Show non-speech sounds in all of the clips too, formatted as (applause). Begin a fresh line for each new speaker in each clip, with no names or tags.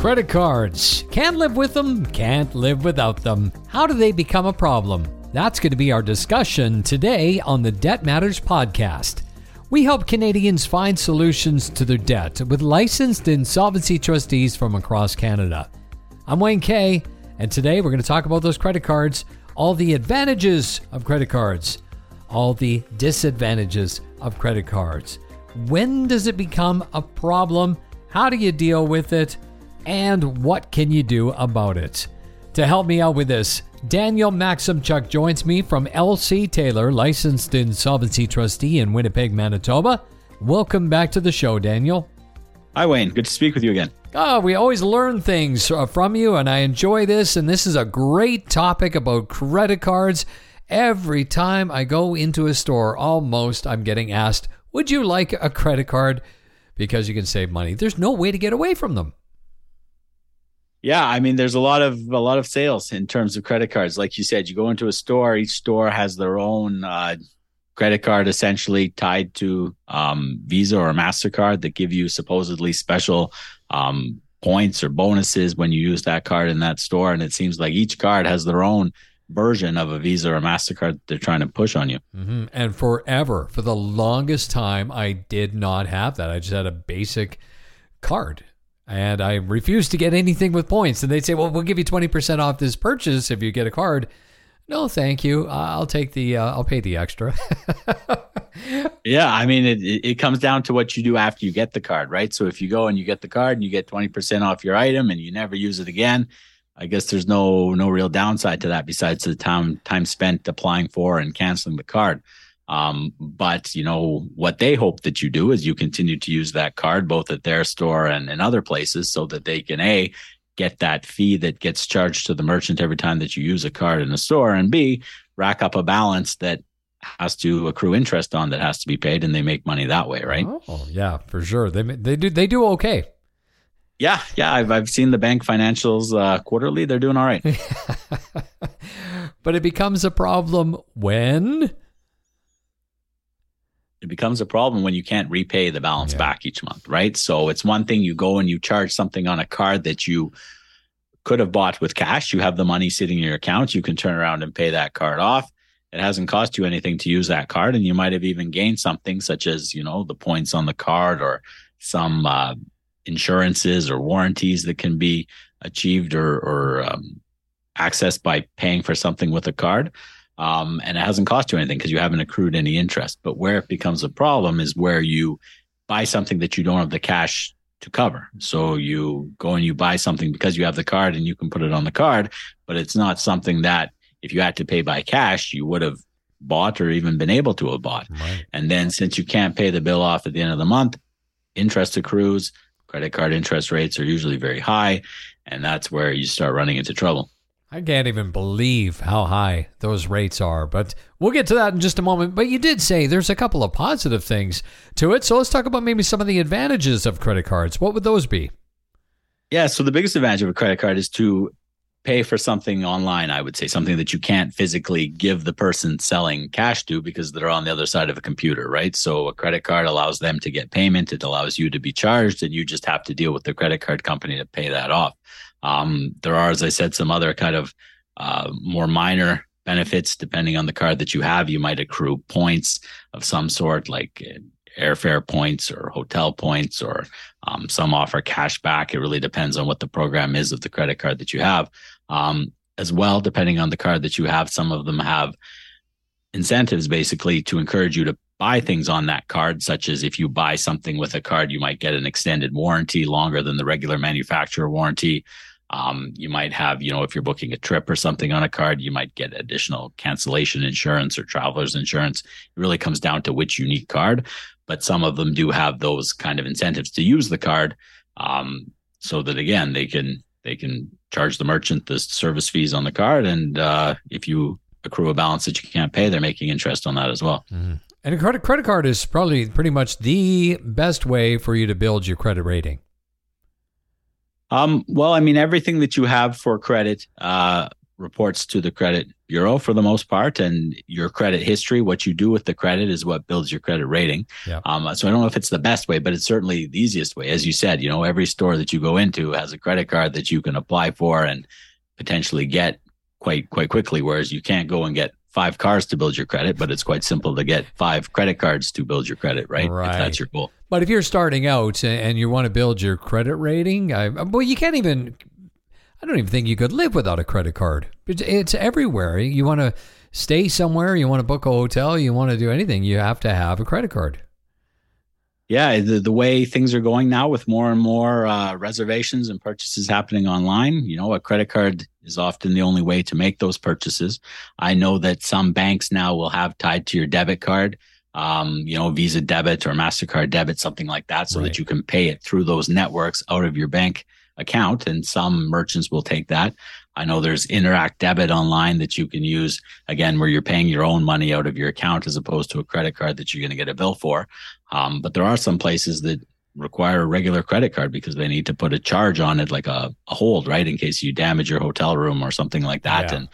Credit cards. Can't live with them, can't live without them. How do they become a problem? That's going to be our discussion today on the Debt Matters podcast. We help Canadians find solutions to their debt with licensed insolvency trustees from across Canada. I'm Wayne Kay, and today we're going to talk about those credit cards, all the advantages of credit cards, all the disadvantages of credit cards. When does it become a problem? How do you deal with it? And what can you do about it? To help me out with this, Daniel Maksymchak joins me from LC Taylor, licensed insolvency trustee in Winnipeg, Manitoba. Welcome back to the show, Daniel.
Hi, Wayne. Good to speak with you again.
Oh, we always learn things uh, from you, and I enjoy this. And this is a great topic about credit cards. Every time I go into a store, almost I'm getting asked, Would you like a credit card? Because you can save money. There's no way to get away from them.
Yeah, I mean, there's a lot of a lot of sales in terms of credit cards. Like you said, you go into a store, each store has their own uh, credit card, essentially tied to um, Visa or Mastercard that give you supposedly special um, points or bonuses when you use that card in that store. And it seems like each card has their own version of a Visa or Mastercard that they're trying to push on you.
Mm-hmm. And forever, for the longest time, I did not have that. I just had a basic card and I refused to get anything with points. And they'd say, "Well, we'll give you twenty percent off this purchase if you get a card." No, thank you. I'll take the. Uh, I'll pay the extra. (laughs)
yeah, I mean, it it comes down to what you do after you get the card, right? So if you go and you get the card and you get twenty percent off your item and you never use it again, I guess there's no no real downside to that besides the time time spent applying for and canceling the card. Um, but you know what they hope that you do is you continue to use that card both at their store and in other places so that they can a get that fee that gets charged to the merchant every time that you use a card in a store and b rack up a balance that has to accrue interest on that has to be paid and they make money that way right?
Oh yeah for sure. They they do they do okay.
Yeah yeah i've, I've seen the bank financials uh, quarterly. They're doing all right. (laughs)
But it becomes a problem when
it becomes a problem when you can't repay the balance yeah. back each month, right? So it's one thing you go and you charge something on a card that you could have bought with cash. You have the money sitting in your account. You can turn around and pay that card off. It hasn't cost you anything to use that card, and you might have even gained something, such as you know the points on the card or some uh, insurances or warranties that can be achieved or, or um, accessed by paying for something with a card. Um, and it hasn't cost you anything because you haven't accrued any interest. But where it becomes a problem is where you buy something that you don't have the cash to cover. So you go and you buy something because you have the card and you can put it on the card, but it's not something that if you had to pay by cash, you would have bought or even been able to have bought. Right. And then since you can't pay the bill off at the end of the month, interest accrues, credit card interest rates are usually very high. And that's where you start running into trouble.
I can't even believe how high those rates are, but we'll get to that in just a moment. But you did say there's a couple of positive things to it. So let's talk about maybe some of the advantages of credit cards. What would those be?
Yeah. So the biggest advantage of a credit card is to pay for something online, I would say, something that you can't physically give the person selling cash to because they're on the other side of a computer, right? So a credit card allows them to get payment, it allows you to be charged, and you just have to deal with the credit card company to pay that off. Um, there are, as I said, some other kind of uh, more minor benefits depending on the card that you have. You might accrue points of some sort, like airfare points or hotel points, or um, some offer cash back. It really depends on what the program is of the credit card that you have. Um, as well, depending on the card that you have, some of them have incentives basically to encourage you to buy things on that card, such as if you buy something with a card, you might get an extended warranty longer than the regular manufacturer warranty. Um, you might have, you know, if you're booking a trip or something on a card, you might get additional cancellation insurance or traveler's insurance. It really comes down to which unique card, but some of them do have those kind of incentives to use the card, um, so that again they can they can charge the merchant the service fees on the card, and uh, if you accrue a balance that you can't pay, they're making interest on that as well.
Mm-hmm. And a credit credit card is probably pretty much the best way for you to build your credit rating.
Um, well, I mean, everything that you have for credit uh, reports to the credit bureau for the most part, and your credit history, what you do with the credit, is what builds your credit rating.
Yeah.
Um, so I don't know if it's the best way, but it's certainly the easiest way. As you said, you know, every store that you go into has a credit card that you can apply for and potentially get quite quite quickly. Whereas you can't go and get five cars to build your credit, but it's quite simple to get five credit cards to build your credit, right?
Right.
If that's your goal.
But if you're starting out and you want to build your credit rating, I, well, you can't even. I don't even think you could live without a credit card. It's, it's everywhere. You want to stay somewhere, you want to book a hotel, you want to do anything, you have to have a credit card.
Yeah, the, the way things are going now with more and more uh, reservations and purchases happening online, you know, a credit card is often the only way to make those purchases. I know that some banks now will have tied to your debit card, um, you know, Visa debit or MasterCard debit, something like that, so
Right.
that you can pay it through those networks out of your bank account. And some merchants will take that. I know there's Interac debit online that you can use again, where you're paying your own money out of your account as opposed to a credit card that you're going to get a bill for. Um, but there are some places that require a regular credit card because they need to put a charge on it, like a, a hold, right? In case you damage your hotel room or something like that.
Yeah.
And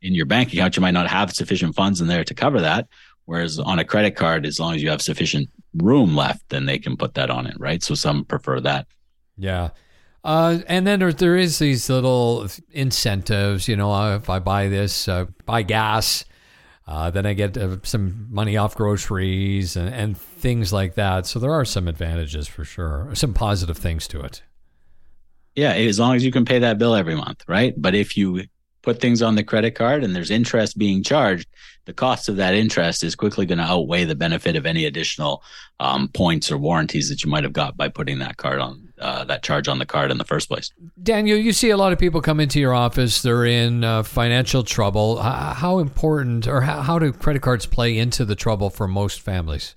in your bank account, you might not have sufficient funds in there to cover that. Whereas on a credit card, as long as you have sufficient room left, then they can put that on it, right? So some prefer that.
Yeah. Uh, and then there, there is these little incentives, you know, uh, if I buy this, uh, buy gas, uh, then I get uh, some money off groceries and, and things like that. So there are some advantages for sure, some positive things to it.
Yeah, as long as you can pay that bill every month, right? But if you put things on the credit card and there's interest being charged, the cost of that interest is quickly going to outweigh the benefit of any additional um, points or warranties that you might have got by putting that card on uh, that charge on the card in the first place.
Daniel, you see a lot of people come into your office. They're in uh, financial trouble. How important or how, how do credit cards play into the trouble for most families?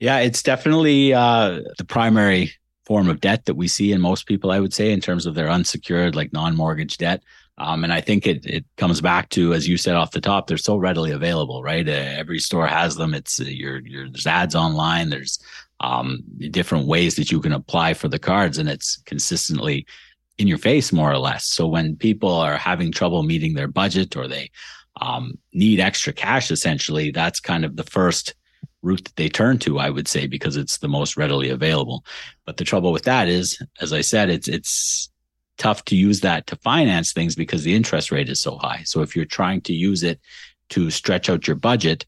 Yeah, it's definitely uh, the primary form of debt that we see in most people, I would say, in terms of their unsecured, like non-mortgage debt. Um, and I think it it comes back to, as you said off the top, they're so readily available, right? Uh, every store has them. It's uh, your your there's ads online. There's um, different ways that you can apply for the cards, and it's consistently in your face, more or less. So when people are having trouble meeting their budget or they um, need extra cash, essentially, that's kind of the first route that they turn to, I would say, because it's the most readily available. But the trouble with that is, as I said, it's it's tough to use that to finance things because the interest rate is so high. So if you're trying to use it to stretch out your budget,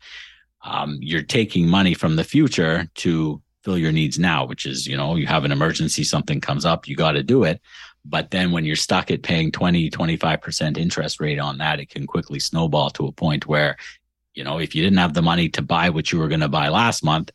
um, you're taking money from the future to fill your needs now, which is, you know, you have an emergency, something comes up, you got to do it. But then when you're stuck at paying 20, 25% interest rate on that, it can quickly snowball to a point where, you know, if you didn't have the money to buy what you were going to buy last month,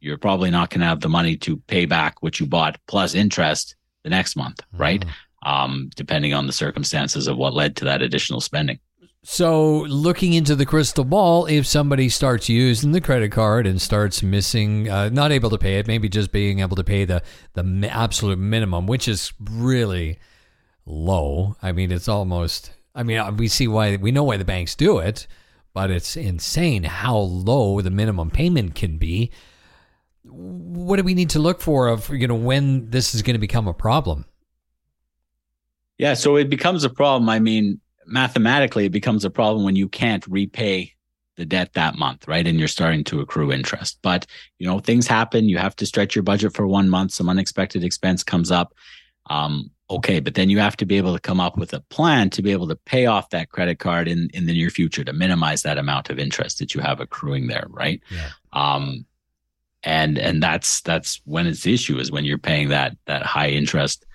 you're probably not going to have the money to pay back what you bought plus interest the next month, right? Um, depending on the circumstances of what led to that additional spending.
So, looking into the crystal ball, if somebody starts using the credit card and starts missing, uh, not able to pay it, maybe just being able to pay the the absolute minimum, which is really low. I mean, it's almost. I mean, we see why we know why the banks do it, but it's insane how low the minimum payment can be. What do we need to look for of you know when this is going to become a problem?
Yeah, so it becomes a problem. I mean, mathematically, it becomes a problem when you can't repay the debt that month, right? And you're starting to accrue interest. But, you know, things happen. You have to stretch your budget for one month. Some unexpected expense comes up. Um, okay, but then you have to be able to come up with a plan to be able to pay off that credit card in, in the near future to minimize that amount of interest that you have accruing there, right?
Yeah.
Um, and and that's that's when it's the issue is when you're paying that that high interest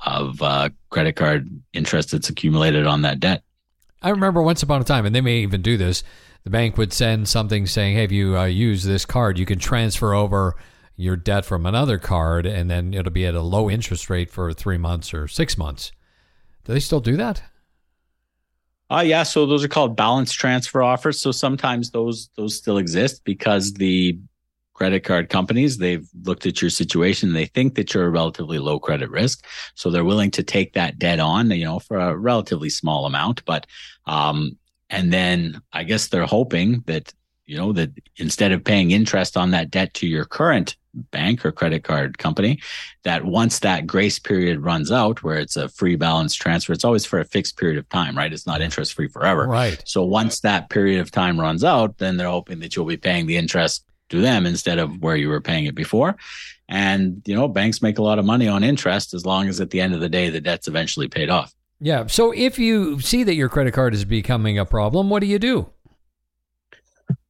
of uh, credit card interest that's accumulated on that debt.
I remember once upon a time, and they may even do this. The bank would send something saying, "Hey, if you uh, use this card, you can transfer over your debt from another card, and then it'll be at a low interest rate for three months or six months." Do they still do that?
Uh yeah, so those are called balance transfer offers. So sometimes those those still exist because the credit card companies they've looked at your situation they think that you're a relatively low credit risk so they're willing to take that debt on you know for a relatively small amount but um and then i guess they're hoping that you know, that instead of paying interest on that debt to your current bank or credit card company, that once that grace period runs out, where it's a free balance transfer, it's always for a fixed period of time, right? It's not interest free forever.
Right.
So once that period of time runs out, then they're hoping that you'll be paying the interest to them instead of where you were paying it before. And, you know, banks make a lot of money on interest as long as at the end of the day, the debt's eventually paid off.
Yeah. So if you see that your credit card is becoming a problem, what do you do?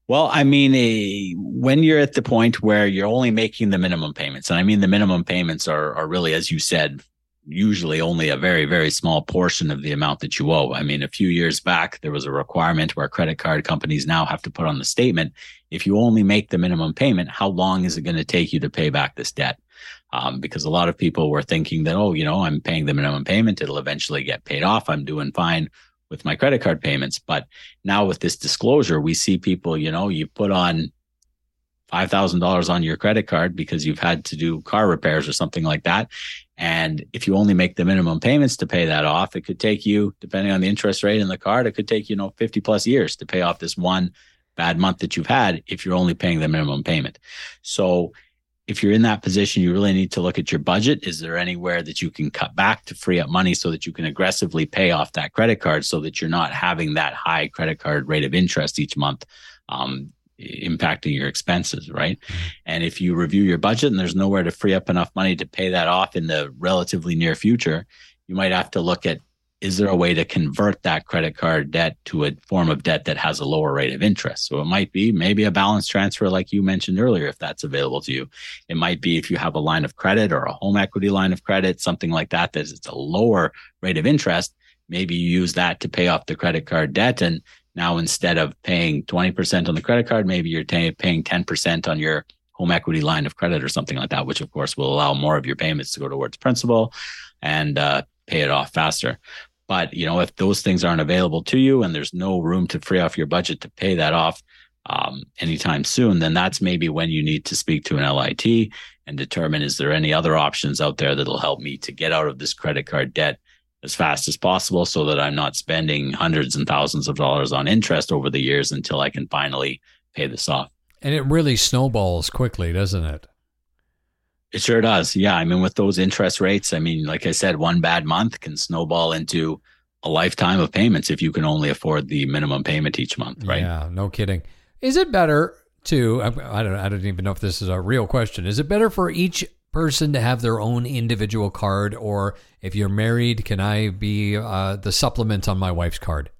Well, I mean, a, when you're at the point where you're only making the minimum payments, and I mean the minimum payments are are really, as you said, usually only a very very small portion of the amount that you owe. I mean, a few years back there was a requirement where credit card companies now have to put on the statement if you only make the minimum payment, how long is it going to take you to pay back this debt? Um, because a lot of people were thinking that, oh, you know, I'm paying the minimum payment, it'll eventually get paid off. I'm doing fine with my credit card payments. But now with this disclosure, we see people, you know, you put on $5,000 on your credit card because you've had to do car repairs or something like that. And if you only make the minimum payments to pay that off, it could take you, depending on the interest rate in the card, it could take, you know, 50 plus years to pay off this one bad month that you've had if you're only paying the minimum payment. So if you're in that position, you really need to look at your budget. Is there anywhere that you can cut back to free up money so that you can aggressively pay off that credit card so that you're not having that high credit card rate of interest each month? Um, impacting your expenses, right? Mm-hmm. And if you review your budget and there's nowhere to free up enough money to pay that off in the relatively near future, you might have to look at is there a way to convert that credit card debt to a form of debt that has a lower rate of interest? So it might be maybe a balance transfer, like you mentioned earlier, if that's available to you. It might be if you have a line of credit or a home equity line of credit, something like that, that it's a lower rate of interest. Maybe you use that to pay off the credit card debt. And now instead of paying 20% on the credit card, maybe you're t- paying 10% on your home equity line of credit or something like that, which of course will allow more of your payments to go towards principal and uh, pay it off faster. But you know, if those things aren't available to you and there's no room to free off your budget to pay that off um, anytime soon, then that's maybe when you need to speak to an LIT and determine is there any other options out there that'll help me to get out of this credit card debt as fast as possible so that I'm not spending hundreds and thousands of dollars on interest over the years until I can finally pay this off.
And it really snowballs quickly, doesn't it?
It sure does. Yeah. I mean, with those interest rates, I mean, like I said, one bad month can snowball into a lifetime of payments if you can only afford the minimum payment each month, right?
Yeah, no kidding. Is it better to I don't I don't even know if this is a real question. Is it better for each person to have their own individual card or if you're married, can I be uh, the supplement on my wife's card?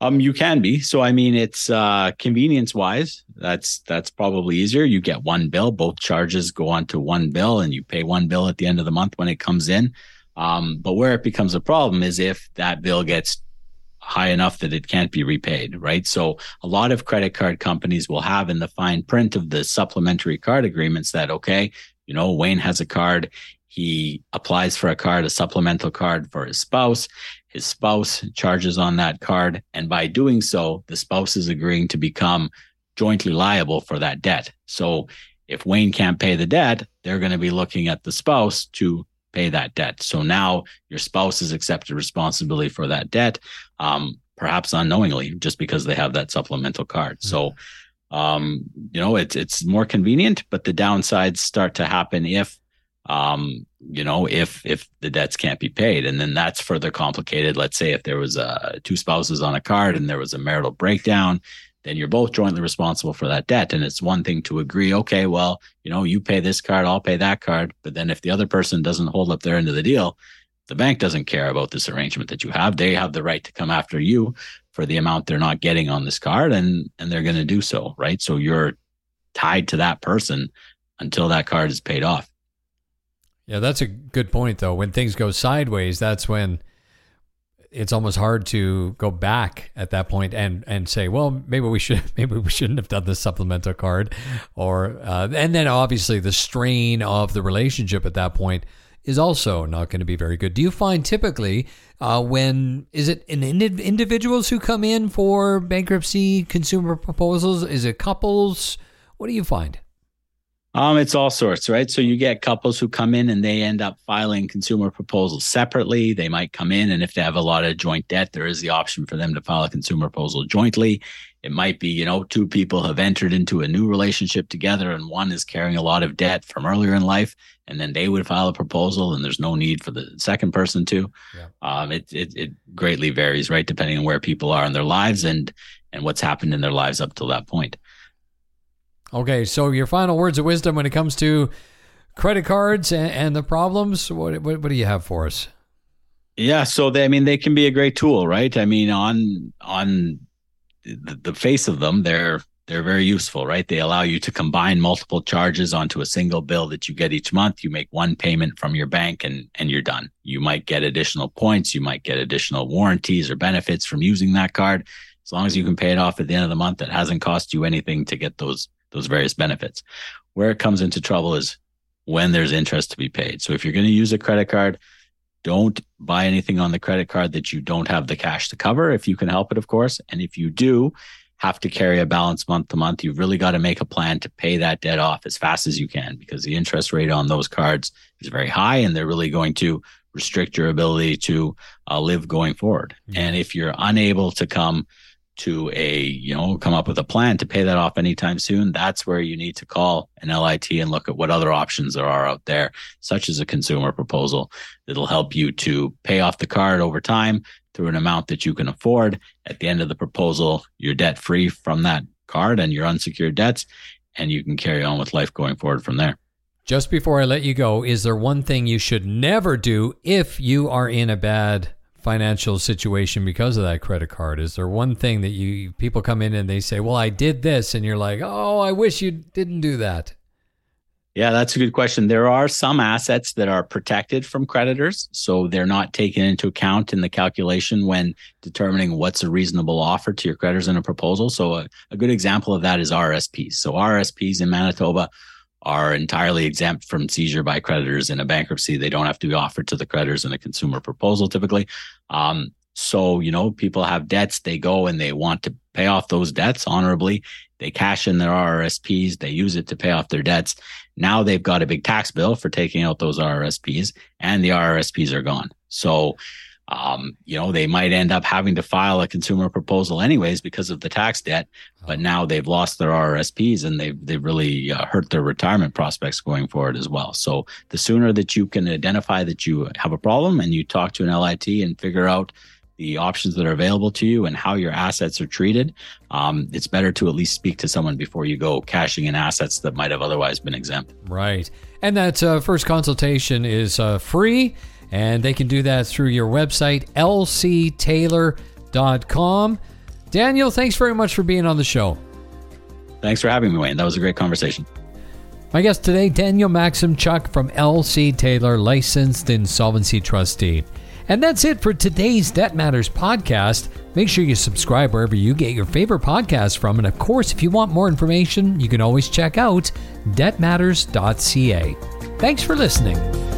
Um, you can be. So I mean, it's uh, convenience wise. That's that's probably easier. You get one bill. Both charges go onto one bill, and you pay one bill at the end of the month when it comes in. Um, but where it becomes a problem is if that bill gets high enough that it can't be repaid, right? So a lot of credit card companies will have in the fine print of the supplementary card agreements that okay, you know, Wayne has a card. He applies for a card, a supplemental card for his spouse his spouse charges on that card. And by doing so, the spouse is agreeing to become jointly liable for that debt. So if Wayne can't pay the debt, they're going to be looking at the spouse to pay that debt. So now your spouse has accepted responsibility for that debt, um, perhaps unknowingly, just because they have that supplemental card. So, um, you know, it's it's more convenient, but the downsides start to happen if um, you know, if if the debts can't be paid, and then that's further complicated. Let's say if there was uh, two spouses on a card and there was a marital breakdown, then you're both jointly responsible for that debt. And it's one thing to agree, okay, well, you know, you pay this card, I'll pay that card. But then if the other person doesn't hold up their end of the deal, the bank doesn't care about this arrangement that you have. They have the right to come after you for the amount they're not getting on this card, and and they're going to do so, right? So you're tied to that person until that card is paid off.
Yeah, that's a good point, though. When things go sideways, that's when it's almost hard to go back at that point and and say, well, maybe we should (laughs) maybe we shouldn't have done the supplemental card, or uh, and then obviously the strain of the relationship at that point is also not going to be very good. Do you find typically uh, when is it in individuals who come in for bankruptcy consumer proposals? Is it couples? What do you find?
Um, it's all sorts, right? So you get couples who come in and they end up filing consumer proposals separately. They might come in and if they have a lot of joint debt, there is the option for them to file a consumer proposal jointly. It might be, you know, two people have entered into a new relationship together and one is carrying a lot of debt from earlier in life and then they would file a proposal and there's no need for the second person to. Yeah. Um, it, it, it greatly varies, right? Depending on where people are in their lives and, and what's happened in their lives up till that point.
Okay, so your final words of wisdom when it comes to credit cards and, and the problems. What, what, what do you have for us?
Yeah, so they, I mean, they can be a great tool, right? I mean, on on the, the face of them, they're they're very useful, right? They allow you to combine multiple charges onto a single bill that you get each month. You make one payment from your bank and and you're done. You might get additional points, you might get additional warranties or benefits from using that card. As long as you can pay it off at the end of the month, it hasn't cost you anything to get those those various benefits. Where it comes into trouble is when there's interest to be paid. So if you're going to use a credit card, don't buy anything on the credit card that you don't have the cash to cover if you can help it, of course. And if you do have to carry a balance month to month, you've really got to make a plan to pay that debt off as fast as you can because the interest rate on those cards is very high and they're really going to restrict your ability to uh, live going forward. Mm-hmm. And if you're unable to come to a, you know, come up with a plan to pay that off anytime soon, that's where you need to call an LIT and look at what other options there are out there, such as a consumer proposal that'll help you to pay off the card over time through an amount that you can afford. At the end of the proposal, you're debt free from that card and your unsecured debts, and you can carry on with life going forward from there.
Just before I let you go, is there one thing you should never do if you are in a bad financial situation because of that credit card? Is there one thing that you people come in and they say, "Well, I did this," and you're like, "Oh, I wish you didn't do that."
Yeah, that's a good question. There are some assets that are protected from creditors, so they're not taken into account in the calculation when determining what's a reasonable offer to your creditors in a proposal. So a, a good example of that is RSPs. So RSPs in Manitoba are entirely exempt from seizure by creditors in a bankruptcy. They don't have to be offered to the creditors in a consumer proposal typically. Um, so, you know, people have debts, they go and they want to pay off those debts honorably. They cash in their RRSPs, they use it to pay off their debts. Now they've got a big tax bill for taking out those RRSPs and the RRSPs are gone. So, um, you know, they might end up having to file a consumer proposal anyways because of the tax debt, but now they've lost their RRSPs and they've, they've really uh, hurt their retirement prospects going forward as well. So the sooner that you can identify that you have a problem and you talk to an LIT and figure out the options that are available to you and how your assets are treated, um, it's better to at least speak to someone before you go cashing in assets that might have otherwise been exempt.
Right. And that uh, first consultation is uh, free. And they can do that through your website, lctaylor.com. Daniel, thanks very much for being on the show.
Thanks for having me, Wayne. That was a great conversation.
My guest today, Daniel Maksymchak from LC Taylor, licensed insolvency trustee. And that's it for today's Debt Matters podcast. Make sure you subscribe wherever you get your favorite podcasts from. And of course, if you want more information, you can always check out debtmatters.ca. Thanks for listening.